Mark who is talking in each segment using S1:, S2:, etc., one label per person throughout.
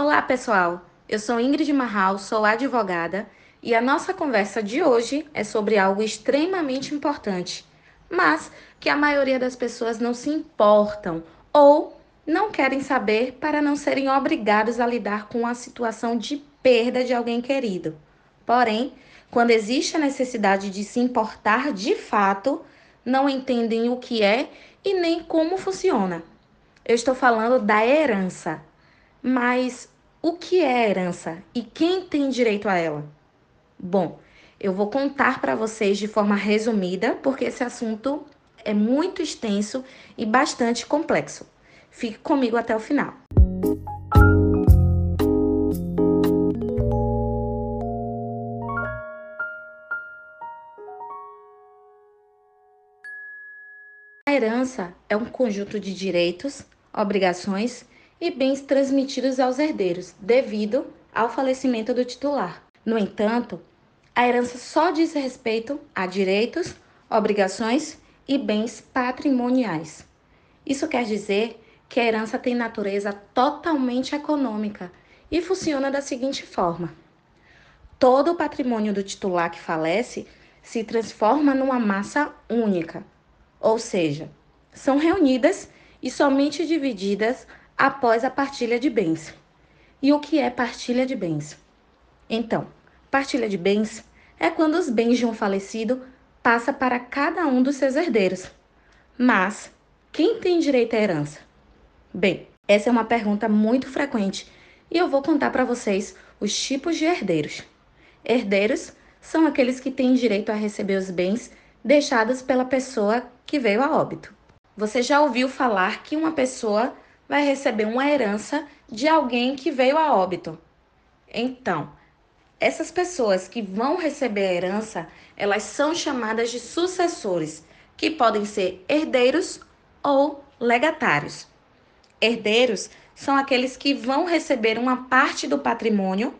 S1: Olá, pessoal. Eu sou Ingrid Marral, sou advogada, e a nossa conversa de hoje é sobre algo extremamente importante, mas que a maioria das pessoas não se importam ou não querem saber para não serem obrigados a lidar com a situação de perda de alguém querido. Porém, quando existe a necessidade de se importar de fato, não entendem o que é e nem como funciona. Eu estou falando da herança. Mas o que é herança e quem tem direito a ela? Bom, eu vou contar para vocês de forma resumida, porque esse assunto é muito extenso e bastante complexo. Fique comigo até o final. Herança é um conjunto de direitos, obrigações e bens transmitidos aos herdeiros, devido ao falecimento do titular. No entanto, a herança só diz respeito a direitos, obrigações e bens patrimoniais. Isso quer dizer que a herança tem natureza totalmente econômica e funciona da seguinte forma: todo o patrimônio do titular que falece se transforma numa massa única, ou seja, são reunidas e somente divididas após a partilha de bens. E o que é partilha de bens? Então, partilha de bens é quando os bens de um falecido passa para cada um dos seus herdeiros. Mas quem tem direito à herança? Bem, essa é uma pergunta muito frequente e eu vou contar para vocês os tipos de herdeiros. Herdeiros são aqueles que têm direito a receber os bens deixados pela pessoa que veio a óbito. Você já ouviu falar que uma pessoa vai receber uma herança de alguém que veio a óbito. Então, essas pessoas que vão receber a herança, elas são chamadas de sucessores, que podem ser herdeiros ou legatários. Herdeiros são aqueles que vão receber uma parte do patrimônio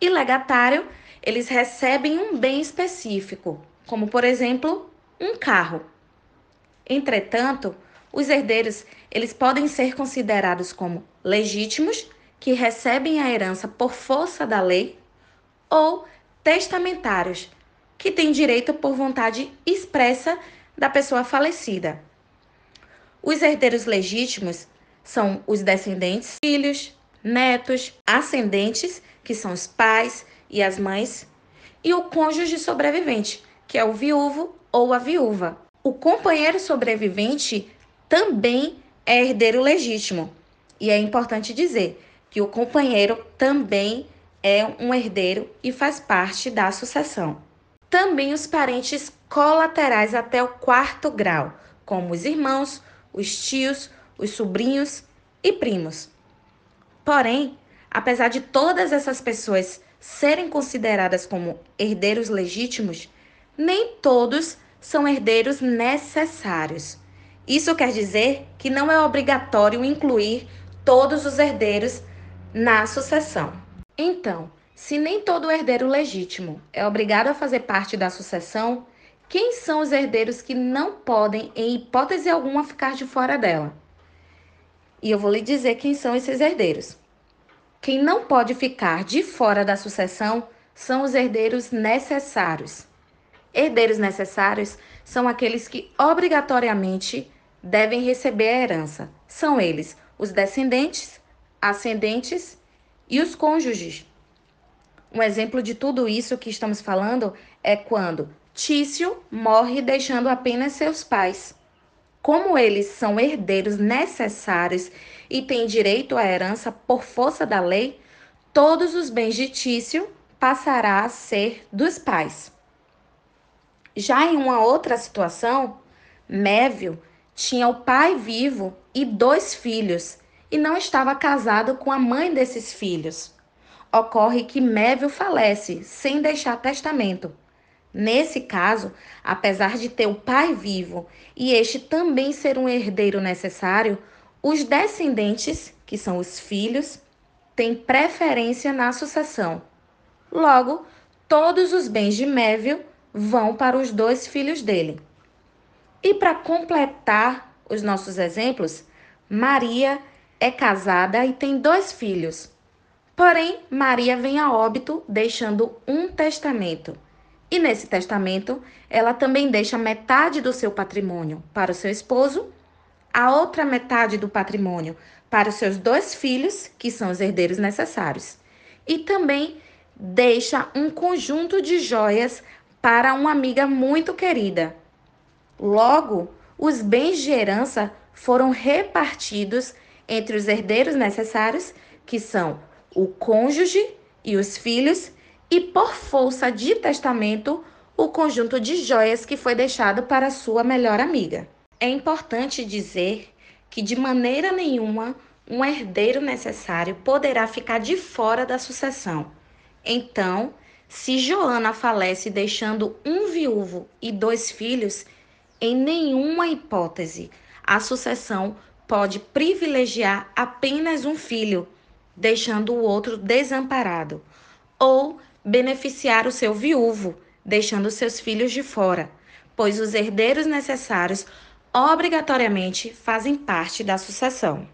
S1: e legatário, eles recebem um bem específico, como por exemplo, um carro. Entretanto, os herdeiros, eles podem ser considerados como legítimos, que recebem a herança por força da lei, ou testamentários, que têm direito por vontade expressa da pessoa falecida. Os herdeiros legítimos são os descendentes, filhos, netos, ascendentes, que são os pais e as mães, e o cônjuge sobrevivente, que é o viúvo ou a viúva. O companheiro sobrevivente também é herdeiro legítimo. E é importante dizer que o companheiro também é um herdeiro e faz parte da sucessão. Também os parentes colaterais até o quarto grau, como os irmãos, os tios, os sobrinhos e primos. Porém, apesar de todas essas pessoas serem consideradas como herdeiros legítimos, nem todos são herdeiros necessários. Isso quer dizer que não é obrigatório incluir todos os herdeiros na sucessão. Então, se nem todo herdeiro legítimo é obrigado a fazer parte da sucessão, quem são os herdeiros que não podem, em hipótese alguma, ficar de fora dela? E eu vou lhe dizer quem são esses herdeiros. Quem não pode ficar de fora da sucessão são os herdeiros necessários. Herdeiros necessários são aqueles que obrigatoriamente devem receber a herança. São eles os descendentes, ascendentes e os cônjuges. Um exemplo de tudo isso que estamos falando é quando Tício morre deixando apenas seus pais. Como eles são herdeiros necessários e têm direito à herança por força da lei, todos os bens de Tício passará a ser dos pais. Já em uma outra situação, Mévio tinha o pai vivo e dois filhos e não estava casado com a mãe desses filhos. Ocorre que Mévio falece sem deixar testamento. Nesse caso, apesar de ter o pai vivo e este também ser um herdeiro necessário, os descendentes, que são os filhos, têm preferência na sucessão. Logo, todos os bens de Mévio vão para os dois filhos dele. E para completar os nossos exemplos, Maria é casada e tem dois filhos. Porém, Maria vem a óbito deixando um testamento. E nesse testamento, ela também deixa metade do seu patrimônio para o seu esposo, a outra metade do patrimônio para os seus dois filhos, que são os herdeiros necessários, e também deixa um conjunto de joias para uma amiga muito querida. Logo, os bens de herança foram repartidos entre os herdeiros necessários, que são o cônjuge e os filhos, e por força de testamento, o conjunto de joias que foi deixado para sua melhor amiga. É importante dizer que de maneira nenhuma um herdeiro necessário poderá ficar de fora da sucessão. Então, se Joana falece deixando um viúvo e dois filhos, em nenhuma hipótese a sucessão pode privilegiar apenas um filho, deixando o outro desamparado, ou beneficiar o seu viúvo, deixando seus filhos de fora, pois os herdeiros necessários obrigatoriamente fazem parte da sucessão.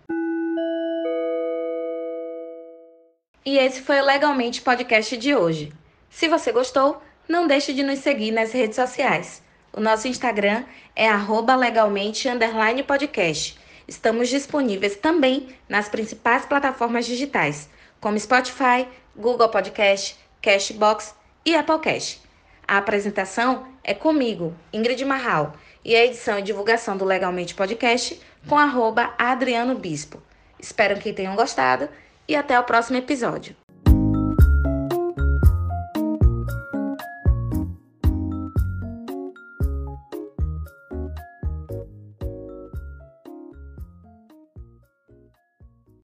S1: E esse foi o Legalmente Podcast de hoje. Se você gostou, não deixe de nos seguir nas redes sociais. O nosso Instagram é legalmente_podcast. Estamos disponíveis também nas principais plataformas digitais, como Spotify, Google Podcast, Cashbox e Applecast. A apresentação é comigo, Ingrid Marral, e a edição e divulgação do Legalmente Podcast com arroba Adriano Bispo. Espero que tenham gostado e até o próximo episódio.